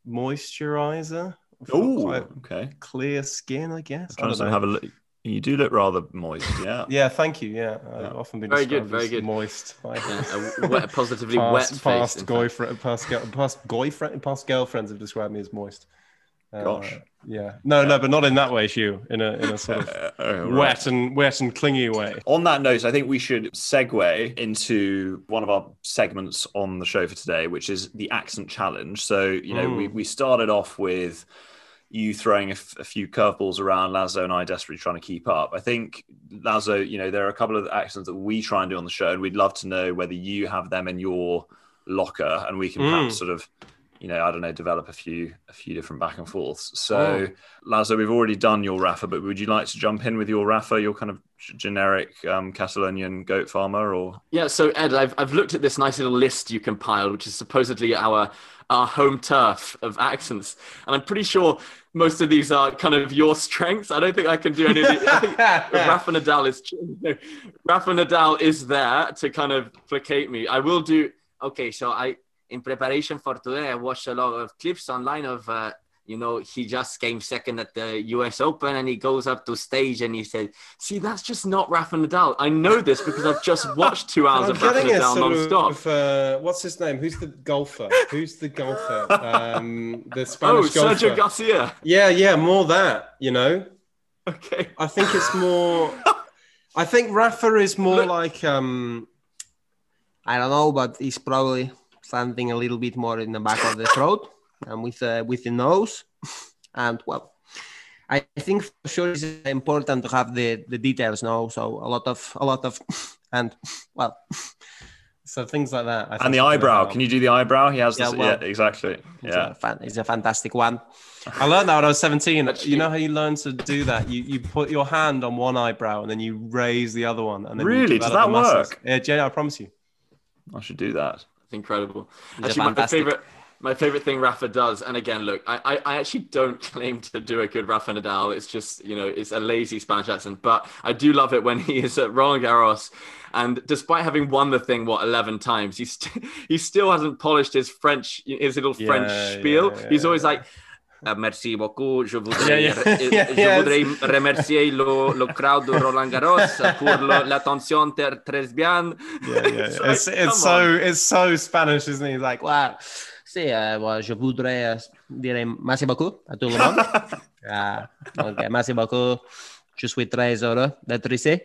moisturizer. Oh, okay. clear skin, I guess. I Trying don't to know. have a look. You do look rather moist. Yeah. Yeah, thank you. Yeah, I've Yeah. often been Very good, very good. moist. By Yeah, a wet, positively wet past, face. past boyfriend, past, girl- past boyfriend, past girlfriends have described me as moist. Uh, Gosh. yeah. No, no, but not in that way, Hugh. In a in a sort of Uh, oh, right. wet and wet and clingy way. On that note, I think we should segue into one of our segments on the show for today, which is the accent challenge. So, you know, we, Mm. we started off with you throwing a, f- a few curveballs around, Lazo and I desperately trying to keep up. I think, Lazo, you know, there are a couple of accents that we try and do on the show, and we'd love to know whether you have them in your locker and we can Mm. perhaps sort of you know, I don't know, develop a few a few different back and forths. So, Oh. Lazo, we've already done your Rafa, but would you like to jump in with your Rafa, your kind of generic um, Catalonian goat farmer, or Yeah, so Ed, I've, I've looked at this nice little list you compiled, which is supposedly our our home turf of accents, and I'm pretty sure most of these are kind of your strengths. I don't think I can do any of these. I think Rafa Nadal is Rafa Nadal is there to kind of placate me. I will do. Okay, so I in preparation for today, I watched a lot of clips online of. Uh, you know, he just came second at the US Open and he goes up to stage and he said, See, that's just not Rafa Nadal. I know this because I've just watched two hours I'm of Rafa getting a Nadal non-stop. uh, what's his name? Who's the golfer? Who's the golfer? Um, the Oh, Spanish golfer. Sergio Garcia. Yeah, yeah, more that. You know, Okay. I think it's more. I think Rafa is more Look- like um. I don't know, but he's probably something a little bit more in the back of the throat and with uh, with the nose. And well, I think for sure it's important to have the the details now. So a lot of a lot of and well, So things like that. I and the eyebrow? Can you do the eyebrow? He has Yeah, this. well, yeah, exactly. it's, Yeah. a, fan, it's a fantastic one. I learned that when I was 17. You know how you learn to do that? You you put your hand on one eyebrow and then you raise the other one. And then Really? Does that work? Yeah, Jay, I promise you. I should do that. It's incredible. Actually, my favorite, my favorite thing Rafa does, and again, look, I, I, I actually don't claim to do a good Rafa Nadal. It's just, you know, it's a lazy Spanish accent, but I do love it when he is at Roland Garros. And despite having won the thing, what, 11 times, he, st- he still hasn't polished his French, his little Yeah, French spiel. yeah, He's yeah. always like, Uh, merci beaucoup. Je voudrais, Yeah, yeah. je Yeah, yes. voudrais remercier le, le crowd de Roland Garros pour le- l'attention ter- très bien. Yeah, yeah. It's It's, like, it's come on. so it's so Spanish, isn't he? Like, wow. sí, uh, well, je voudrais uh, dire merci beaucoup à tout le monde. Ah, donc, merci beaucoup. Je suis très heureux d'être ici.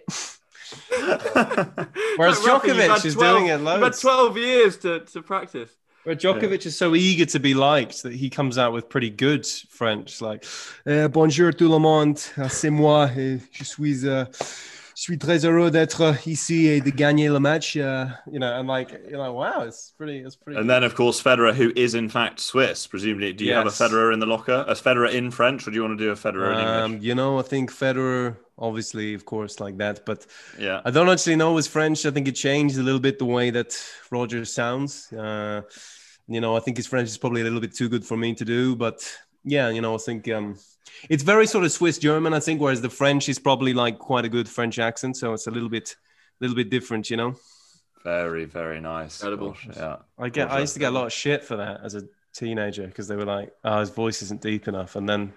Whereas Like, Djokovic is doing it You've had 12 years to, to practice. Where Djokovic is so eager to be liked that he comes out with pretty good French, like eh, "Bonjour tout le monde, ah, c'est moi, et je suis, uh, je suis très heureux d'être ici et de gagner le match." Uh, you know, and like, you're like, wow, it's pretty, it's pretty. And then, of course, Federer, who is in fact Swiss. Presumably, do you Yes. have a Federer in the locker? A Federer in French, or do you want to do a Federer in um, English? you know, I think Federer, obviously, of course, like that, but Yeah. I don't actually know his French. I think it changed a little bit the way that Roger sounds. Uh, you know, I think his French is probably a little bit too good for me to do, but yeah, you know, I think um, it's very sort of Swiss German. I think, whereas the French is probably like quite a good French accent, so it's a little bit, little bit different, you know. Very, very nice. Incredible. Gosh, yeah. I get. I used to get a lot of shit for that as a teenager because they were like, "Oh, his voice isn't deep enough," and then,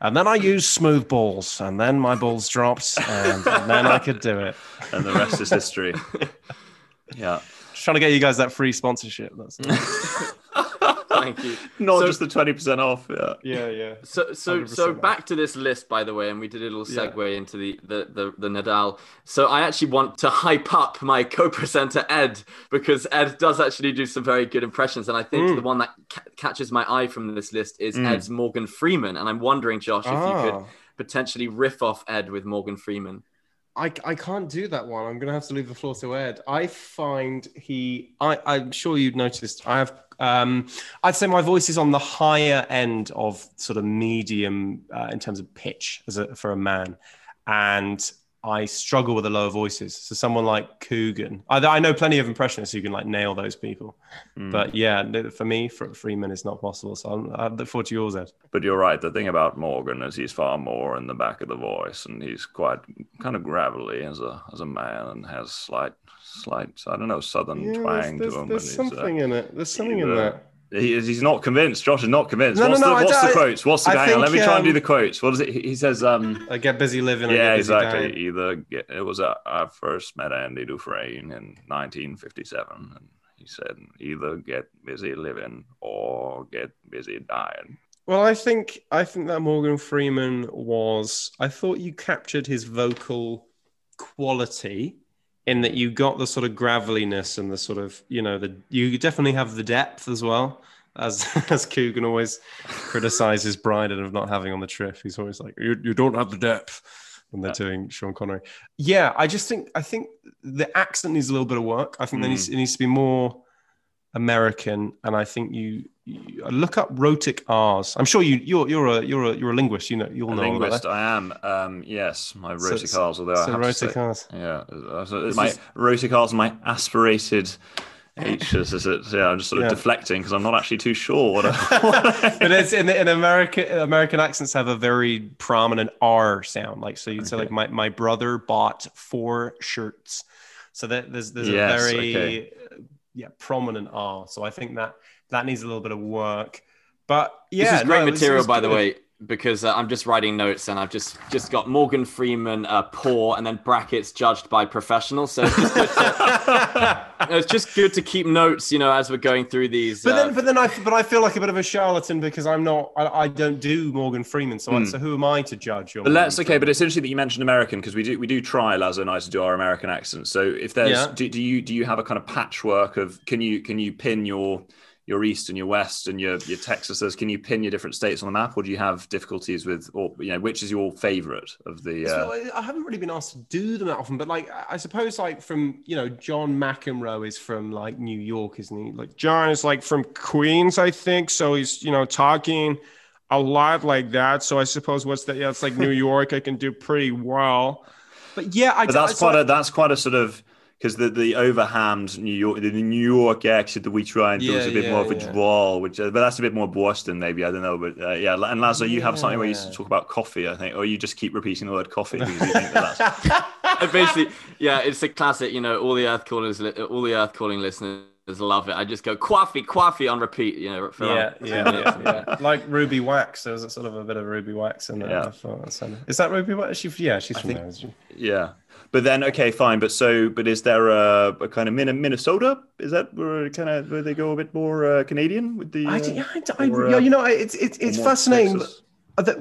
and then I used smooth balls, and then my balls dropped, and, and then I could do it. And the rest is history. Yeah. Just trying to get you guys that free sponsorship. That's Thank you. Not So- just the 20% off. Yeah. yeah, yeah. So so so 100% back to this list, by the way, and we did a little Yeah. segue into the, the the the Nadal. So I actually want to hype up my co-presenter Ed because Ed does actually do some very good impressions, and I think Mm. the one that ca- catches my eye from this list is Mm. Ed's Morgan Freeman, and I'm wondering, Josh, if you could Ah. potentially riff off Ed with Morgan Freeman. I, I can't do that one. I'm going to have to leave the floor to Ed. I find he, I, I'm sure you'd noticed, I have, um, I'd say my voice is on the higher end of sort of medium uh, in terms of pitch as a, for a man. And I struggle with the lower voices. So someone like Coogan, I, I know plenty of impressionists who can like nail those people. Mm. But yeah, for me, for Freeman, it's not possible. So I'm, I look forward to yours, Ed. But you're right. The thing about Morgan is he's far more in the back of the voice, and he's quite kind of gravelly as a as a man, and has slight slight I don't know southern twang to him. and he's, uh, in it. There's something in that. He is, he's not convinced. Josh is not convinced. No, no, what's no, the, I what's the quotes? What's the on, Let me try and do um, the quotes. What is it? He says, um, I get busy living. Yeah, get busy exactly. dying. Either get, it was uh, I first met Andy Dufresne in 1957, and he said either get busy living or get busy dying. Well, I think I think that Morgan Freeman was. I thought you captured his vocal quality in that you got the sort of graveliness and the sort of you know the you definitely have the depth as well. As as Coogan always criticizes Brydon of not having on the trip. He's always like, you, you don't have the depth when they're doing Sean Connery. Yeah, I just think I think the accent needs a little bit of work. I think there Mm. needs, it needs to be more American, and I think you, you look up rhotic R's. I'm sure you you're you're a you're a you're a linguist. You know you'll A know linguist, that. I am. Um, yes, my So- rhotic R's, although I So have to say, R's. Yeah, uh, so my is- rhotic R's, my aspirated H's. Is it? Yeah, I'm just sort of Yeah. deflecting because I'm not actually too sure what. I, but it's in, in America. American accents have a very prominent R sound. Like so, you'd say like my, my brother bought four shirts. So that there's there's Yes, a very okay. Yeah prominent R. So I think that that needs a little bit of work. But yeah, this is great no, it was- it material, by the way, because uh, I'm just writing notes and I've just just got Morgan Freeman uh, poor and then brackets judged by professionals. So it's just, good to, it's just good to keep notes, you know, as we're going through these. But uh, then, but then I, but I feel like a bit of a charlatan because I'm not, I, I don't do Morgan Freeman. So, I, so who am I to judge? Your. But Morgan let's okay, Freeman? but it's interesting that you mentioned American because we do we do try Lazo and I to do our American accents. So if there's Yeah. do, do you do you have a kind of patchwork of can you can you pin your your east and your west and your your Texas can you pin your different states on the map or do you have difficulties with or you know which is your favorite of the uh, So I- haven't really been asked to do them that often, but like I suppose like from you know John McEnroe is from like New York, isn't he? Like John is like from Queens, I think. So he's you know talking a lot like that. So I suppose what's that? Yeah, it's like New York. I can do pretty well. But yeah, I. but that's quite a that's quite a sort of because the the overhammed New York the New York accent that we try and do is a bit yeah, more of a yeah. drawl, which uh, but that's a bit more Boston maybe I don't know, but uh, yeah. And Lazo, you have something where you Yeah. talk about coffee, I think, or you just keep repeating the word coffee because you think that that's basically, yeah, it's a classic. You know, all the earth callers, all the earth calling listeners love it. I just go coffee, coffee on repeat. You know, for Yeah, yeah, minutes. yeah, yeah. Like Ruby Wax. There was a sort of a bit of Ruby Wax in there. Yeah. I thought that sounded- Is that Ruby Wax? She, yeah, she's from think- there. Isn't she? Yeah. But then, okay, fine. But so, but is there a, a kind of Minnesota? Is that where kind of where they go a bit more uh, Canadian with the? Uh, I, yeah, I, I, or, uh, yeah, you know, it's it's it's fascinating.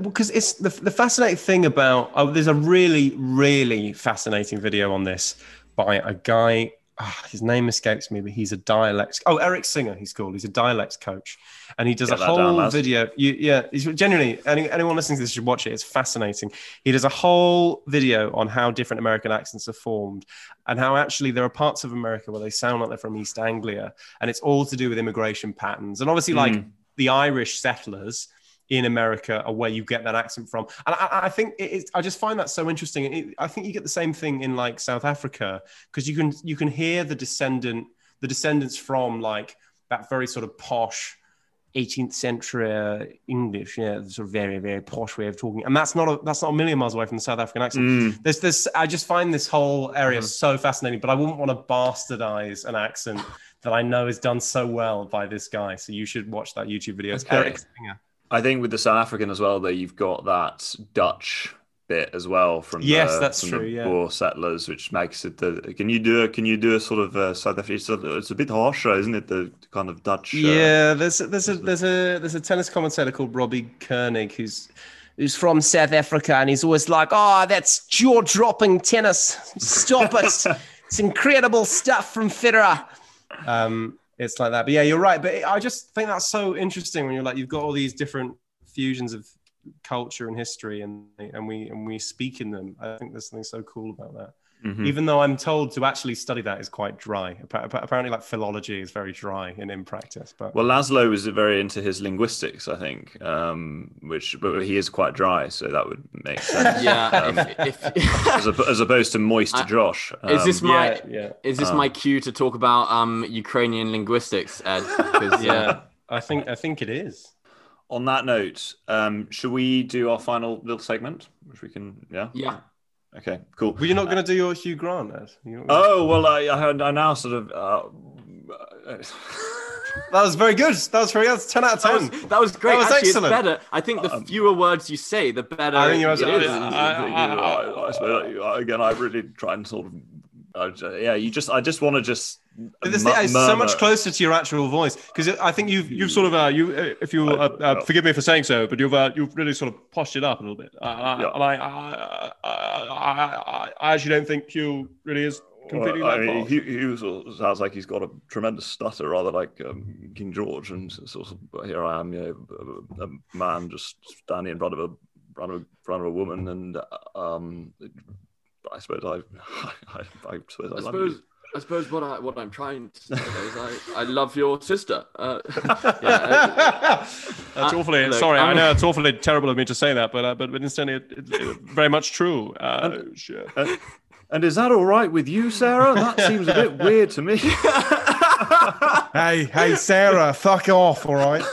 Because it's the, the fascinating thing about oh, there's a really really fascinating video on this by a guy ah, his name escapes me but he's a dialects oh Erik Singer he's called. He's a dialects coach. And he does Get a that down, whole video you, yeah he's genuinely any, anyone listening to this should watch it. It's fascinating. He does a whole video on how different american accents are formed and how actually there are parts of america where they sound like they're from east anglia and it's all to do with immigration patterns. And obviously like Mm. the irish settlers in America are where you get that accent from. And I, I think it is, I just find that so interesting. And it, I think you get the same thing in like South Africa because you can you can hear the descendant the descendants from like that very sort of posh 18th century uh, English, yeah, sort of very very posh way of talking, and that's not a that's not a million miles away from the South African accent. Mm. There's this. I just find this whole area so fascinating, but I wouldn't want to bastardize an accent that I know is done so well by this guy. So you should watch that YouTube video. It's Okay. Erik Singer. I think with the South African as well, though, you've got that Dutch bit as well from Yes, the, that's from true, the yeah. Settlers, which makes it. The, can you do a can you do a sort of uh, South African? It's a, it's a bit harsher, isn't it? The kind of Dutch. uh, Yeah, there's a, there's a there's a there's a tennis commentator called Robbie Koenig who's who's from South Africa, and he's always like, "Oh, that's jaw-dropping tennis. Stop it! it's incredible stuff from Federer." Um, it's like that, but yeah, you're right. But I just think that's so interesting when you're like, you've got all these different fusions of culture and history, and and we and we speak in them. I think there's something so cool about that. Mhm. Even though I'm told to actually study that is quite dry. Appa- appa- Apparently, like philology is very dry and in practice. But Well, Laszlo was very into his linguistics, I think, um, which but he is quite dry, so that would make sense. Yeah. Um, if, if, as, op- as opposed to moist I- Josh. is this Um, my yeah, yeah, is this Um, my cue to talk about um Ukrainian linguistics, Ed? 'Cause, yeah. uh, I think I think it is. on that note, um, should we do our final little segment, which we can? Yeah. yeah. Okay. Cool. But you're not going to do your Hugh Grant, Oh well, I I, now sort of. Uh, that was very good. That was very good. That's ten out of That ten. was, that was great. That was Actually, excellent. it's better. I think the fewer words you say, the better. I think you're it absolutely- I, I, again, I really try and sort of. Uh, yeah, you just. I just want to just. But this mu- thing is so much closer to your actual voice because I think you've you've sort of uh, you uh, if you uh, uh, forgive me for saying so, but you've uh, you've really sort of poshed it up a little bit. Uh, Yeah. And I I, I, I I actually don't think Hugh really is completely Well, I mean. Hugh, Hugh sort of sounds like he's got a tremendous stutter, rather like um, King George. And sort of, here I am, you know, a, a man just standing in front of a front of, front of a woman, and um, I suppose I, I, I suppose I, I love suppose. You. I suppose what I what I'm trying to say is I, I love your sister. Uh, yeah, uh, That's Uh, awfully look, sorry. i I'm- know it's awfully terrible of me to say that, but uh, but but instead it, it, it- very much true. Uh, sure. And, and is that all right with you, Sarah? That seems a bit weird to me. Hey hey Sarah, fuck off, all right.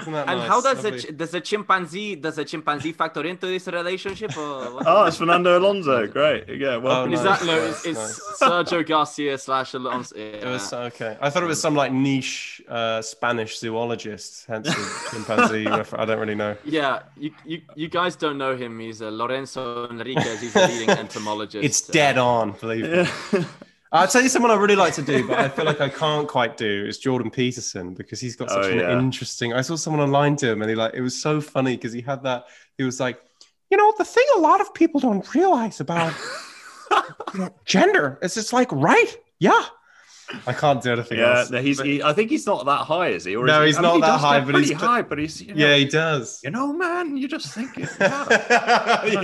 Isn't that and nice? how does a Lovely. ch- does a chimpanzee does a chimpanzee factor into this relationship? Or oh, it's Fernando Alonso. Great. Yeah. Well, Oh, is nice, that no? nice, It's, nice. Sergio Garcia slash Alonso. It was okay. I thought it was some like niche uh, Spanish zoologist, hence the chimpanzee. refer- I don't really know. Yeah, you, you you guys don't know him. He's uh, Lorenzo Enriquez. He's a leading entomologist. It's dead on, believe me. I'll tell you someone I really like to do, but I feel like I can't quite do is Jordan Peterson because he's got oh, such Oh, an yeah. interesting. I saw someone online to him and he like it was so funny because he had that. He was like, you know, the thing a lot of people don't realize about you know, gender is it's like right, yeah. I can't do anything Yeah, else. no, he's. But- He, I think he's not that high, is he? Or No, is he? he's I mean, not he that high, get but pretty he's- high. But he's. You know, yeah, he does. You know, man, you just think it. Yeah. Yeah.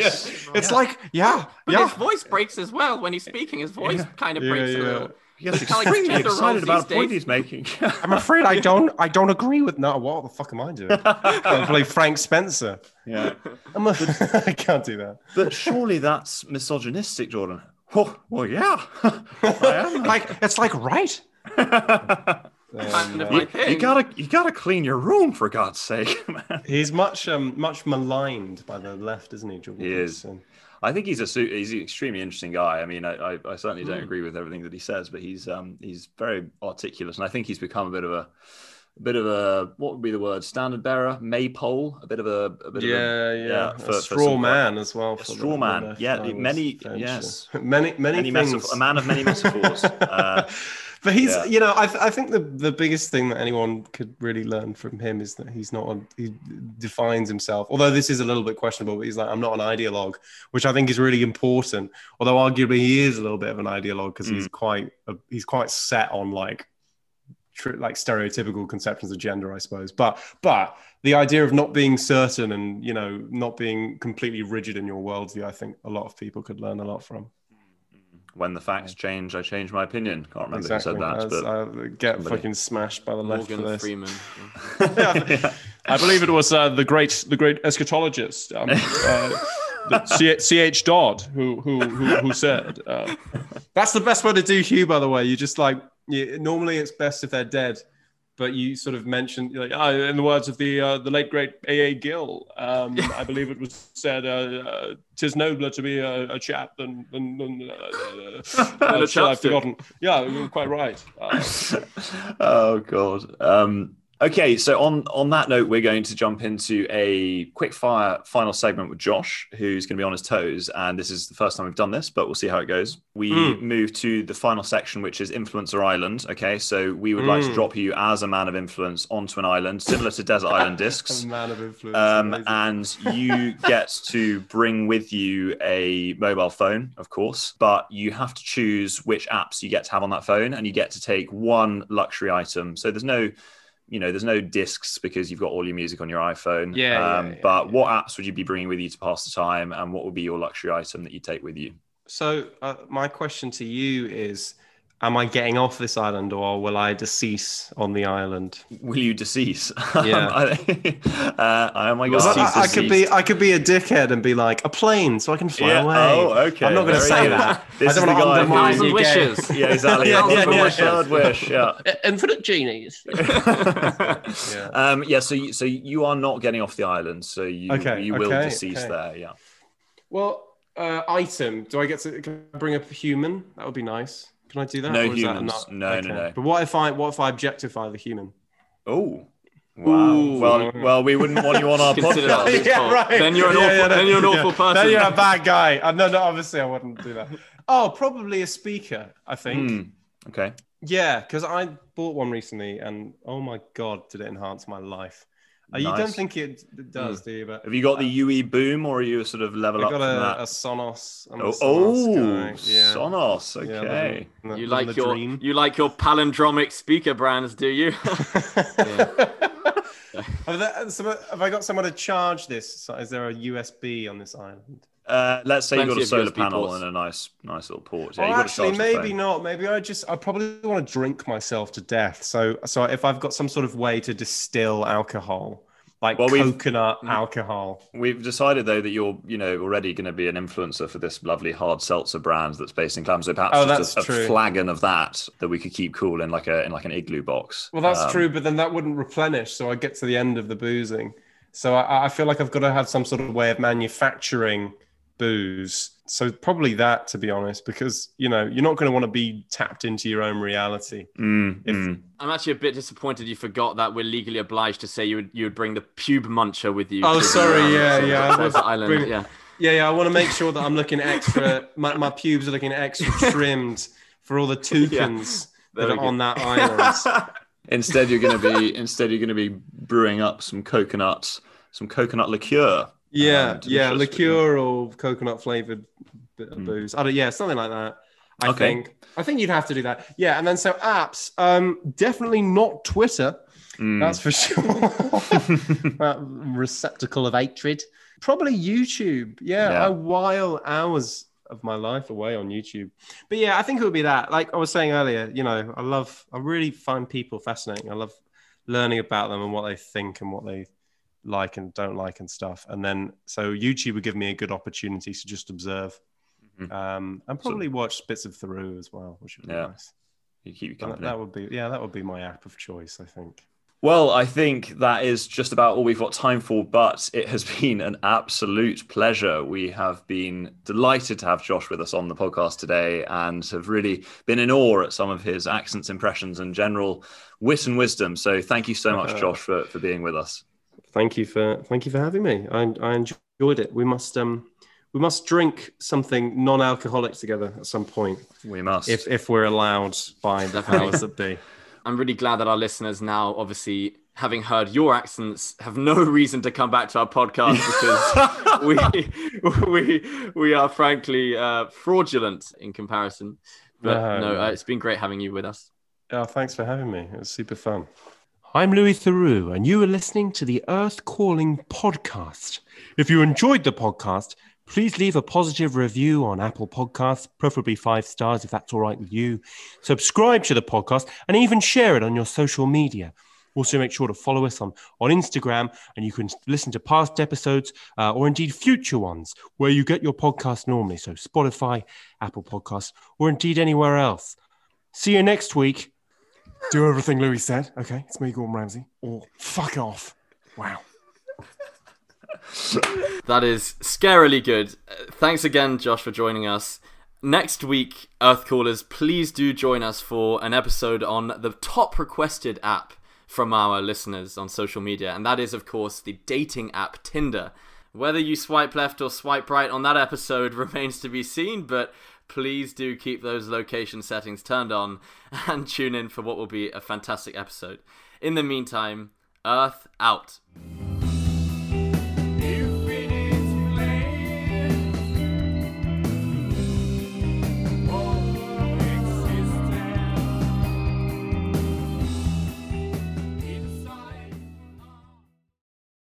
It's like, yeah, But yeah. his voice breaks as well when he's speaking. His voice kind of Yeah, breaks yeah. a little. He gets Kinda like extremely excited about a these point he's making. I'm afraid I don't. I don't agree with. No, what the fuck am I doing? I play Frank Spencer. yeah. I'm a, I can't do that. But surely that's misogynistic, Jordan. Oh, well, yeah. Like it's like right. Um, you, you gotta, you gotta clean your room for God's sake, man. He's much, um, much maligned by the left, isn't he, Jordan? He is. Peterson? I think he's a su- he's an extremely interesting guy. I mean, I, I, I certainly don't Mm. agree with everything that he says, but he's um he's very articulate, and I think he's become a bit of a, a bit of a what would be the word standard bearer, maypole, a bit of a, a bit of Yeah, a, yeah. yeah, for- for straw some- man as well. for straw man. Yeah, many- yes. many, many, many things. metaphor, a man of many metaphors. uh, But he's, Yeah. you know, I, th- I think the, the biggest thing that anyone could really learn from him is that he's not, a, he defines himself, although this is a little bit questionable, but he's like, I'm not an ideologue, which I think is really important. Although arguably he is a little bit of an ideologue because he's quite, a, he's quite set on like, tr- like stereotypical conceptions of gender, I suppose. But, but the idea of not being certain and, you know, not being completely rigid in your worldview, I think a lot of people could learn a lot from. when the facts change, I change my opinion. Can't remember who said that, As but I get somebody- fucking smashed by the left for Morgan this. Freeman. I believe it was uh, the great the great eschatologist, um, uh, C.H. Dodd, who who who, who said uh, that's the best way to do Hugh. By the way, you just like you, normally it's best if they're dead but you sort of mentioned, like, oh, in the words of the uh, the late great A. A. Gill, um, I believe it was said, uh, uh, "Tis nobler to be a, a chap than than, than uh, uh, a shall I've forgotten." Yeah, you're quite right. Oh god. Um, okay, so on on that note, we're going to jump into a quick fire final segment with Josh, who's going to be on his toes, and this is the first time we've done this, but we'll see how it goes. We Mm. move to the final section, which is Influencer Island. Okay, so we would like to Mm. drop you as a man of influence onto an island, similar to Desert Island Discs. a man of influence. Um, and you get to bring with you a mobile phone, of course, but you have to choose which apps you get to have on that phone, and you get to take one luxury item. So there's no, you know, there's no discs because you've got all your music on your iPhone. Yeah, yeah, Um, yeah, but yeah. what apps would you be bringing with you to pass the time, and what would be your luxury item that you take with you? So, uh, my question to you is Am I getting off this island or will I decease on the island? Will you decease? Yeah. uh, oh my Well, god. I, I could be I could be a dickhead and be like a plane so I can fly Yeah. away. Oh, okay. I'm not going to say that. This I is don't the want to guy who- undermine Thousand your game. wishes. Yeah, exactly. Yeah, yeah, yeah, yeah, yeah. Third wish. Yeah. Infinite genies. Yeah. Um, yeah, so you, so you are not getting off the island, so you Okay, you will okay, decease okay. there. Yeah. Well, uh, item. Do I get to can I bring up a human? That would be nice. Can I do that? No Or is that humans. not- No, no, no. But what if I what if I objectify the human? Oh. Wow. Ooh. Well, well, we wouldn't want you on our Consider that a podcast. big fault. Then you're an awful. then you're an awful person. Then you're a bad guy. Uh, no, no, obviously I wouldn't do that. Oh, probably a speaker. I think. Hmm, Okay. Yeah, because I bought one recently, and oh my god, did it enhance my life? Uh, You don't think it, it does, do you? But Have you got the UE boom, or are you sort of level I up got a, that? a Sonos. I'm a oh, Sonos oh, yeah. Sonos. Yeah, Okay. living- living You like your dream. you like your palindromic speaker brands, do you? have, there- some- have I got someone to charge this? Is there a USB on this island? Uh, let's say you've got a solar panel ports. and a nice, nice little port. Yeah, oh, actually, to charge the maybe not. Maybe I just I probably want to drink myself to death. So, so if I've got some sort of way to distill alcohol, like Well, we've- coconut alcohol. We've decided though that you're, you know, already going to be an influencer for this lovely hard seltzer brand that's based in Clam. So perhaps Oh, just a, a flagon of that that we could keep cool in like a in like an igloo box. Well, that's Um, true, but then that wouldn't replenish. So I get to the end of the boozing. So I, I feel like I've got to have some sort of way of manufacturing booze. So probably that, to be honest, because you know you're not going to want to be tapped into your own reality. Mm, If- mm. I'm actually a bit disappointed you forgot that we're legally obliged to say you would you would bring the pube muncher with you. Oh, sorry, um, yeah, yeah, I desert would island. bring- Yeah. Yeah, yeah. I want to make sure that I'm looking extra. my, my pubes are looking extra trimmed for all the toucans that very are on that island. Instead, you're going to be instead you're going to be brewing up some coconuts, some coconut liqueur. Yeah, Um, yeah, liqueur or coconut flavored bit of Mm. booze. I don't, yeah, something like that. I Okay. think. I think you'd have to do that. Yeah, and then so apps. Um, definitely not Twitter. Mm. That's for sure. that receptacle of hatred. Probably YouTube. Yeah, Yeah. I while hours of my life away on YouTube. But yeah, I think it would be that. Like I was saying earlier, you know, I love, I really find people fascinating. I love learning about them and what they think and what they like and don't like and stuff. And then so YouTube would give me a good opportunity to just observe. Mhm. Um, and probably watch bits of Theroux as well, which would be Yeah. nice. You keep you That, company. that would be yeah, that would be my app of choice, I think. Well, I think that is just about all we've got time for, but it has been an absolute pleasure. We have been delighted to have Josh with us on the podcast today and have really been in awe at some of his accents, impressions, and general wit and wisdom. So thank you so much, Uh, Josh, for, for being with us. Thank you for thank you for having me. I, I enjoyed it. We must um we must drink something non-alcoholic together at some point, We must. if if we're allowed by the powers that be. I'm really glad that our listeners now, obviously, having heard your accents, have no reason to come back to our podcast because we we we are frankly uh, fraudulent in comparison. But No, no, no. uh, it's been great having you with us. Oh, thanks for having me. It was super fun. I'm Louis Theroux, and you are listening to the Earth Calling podcast. If you enjoyed the podcast, please leave a positive review on Apple Podcasts, preferably five stars if that's all right with you. Subscribe to the podcast and even share it on your social media. Also, make sure to follow us on, on Instagram, and you can listen to past episodes uh, or indeed future ones where you get your podcast normally. So, Spotify, Apple Podcasts, or indeed anywhere else. See you next week. Do everything Louis said. Okay, it's me, Gordon Ramsay. Or fuck off. Wow. That is scarily good. Thanks again, Josh, for joining us. Next week, Earth Callers, please do join us for an episode on the top requested app from our listeners on social media, and that is, of course, the dating app Tinder. Whether you swipe left or swipe right on that episode remains to be seen, but please do keep those location settings turned on and tune in for what will be a fantastic episode. In the meantime, Earth out.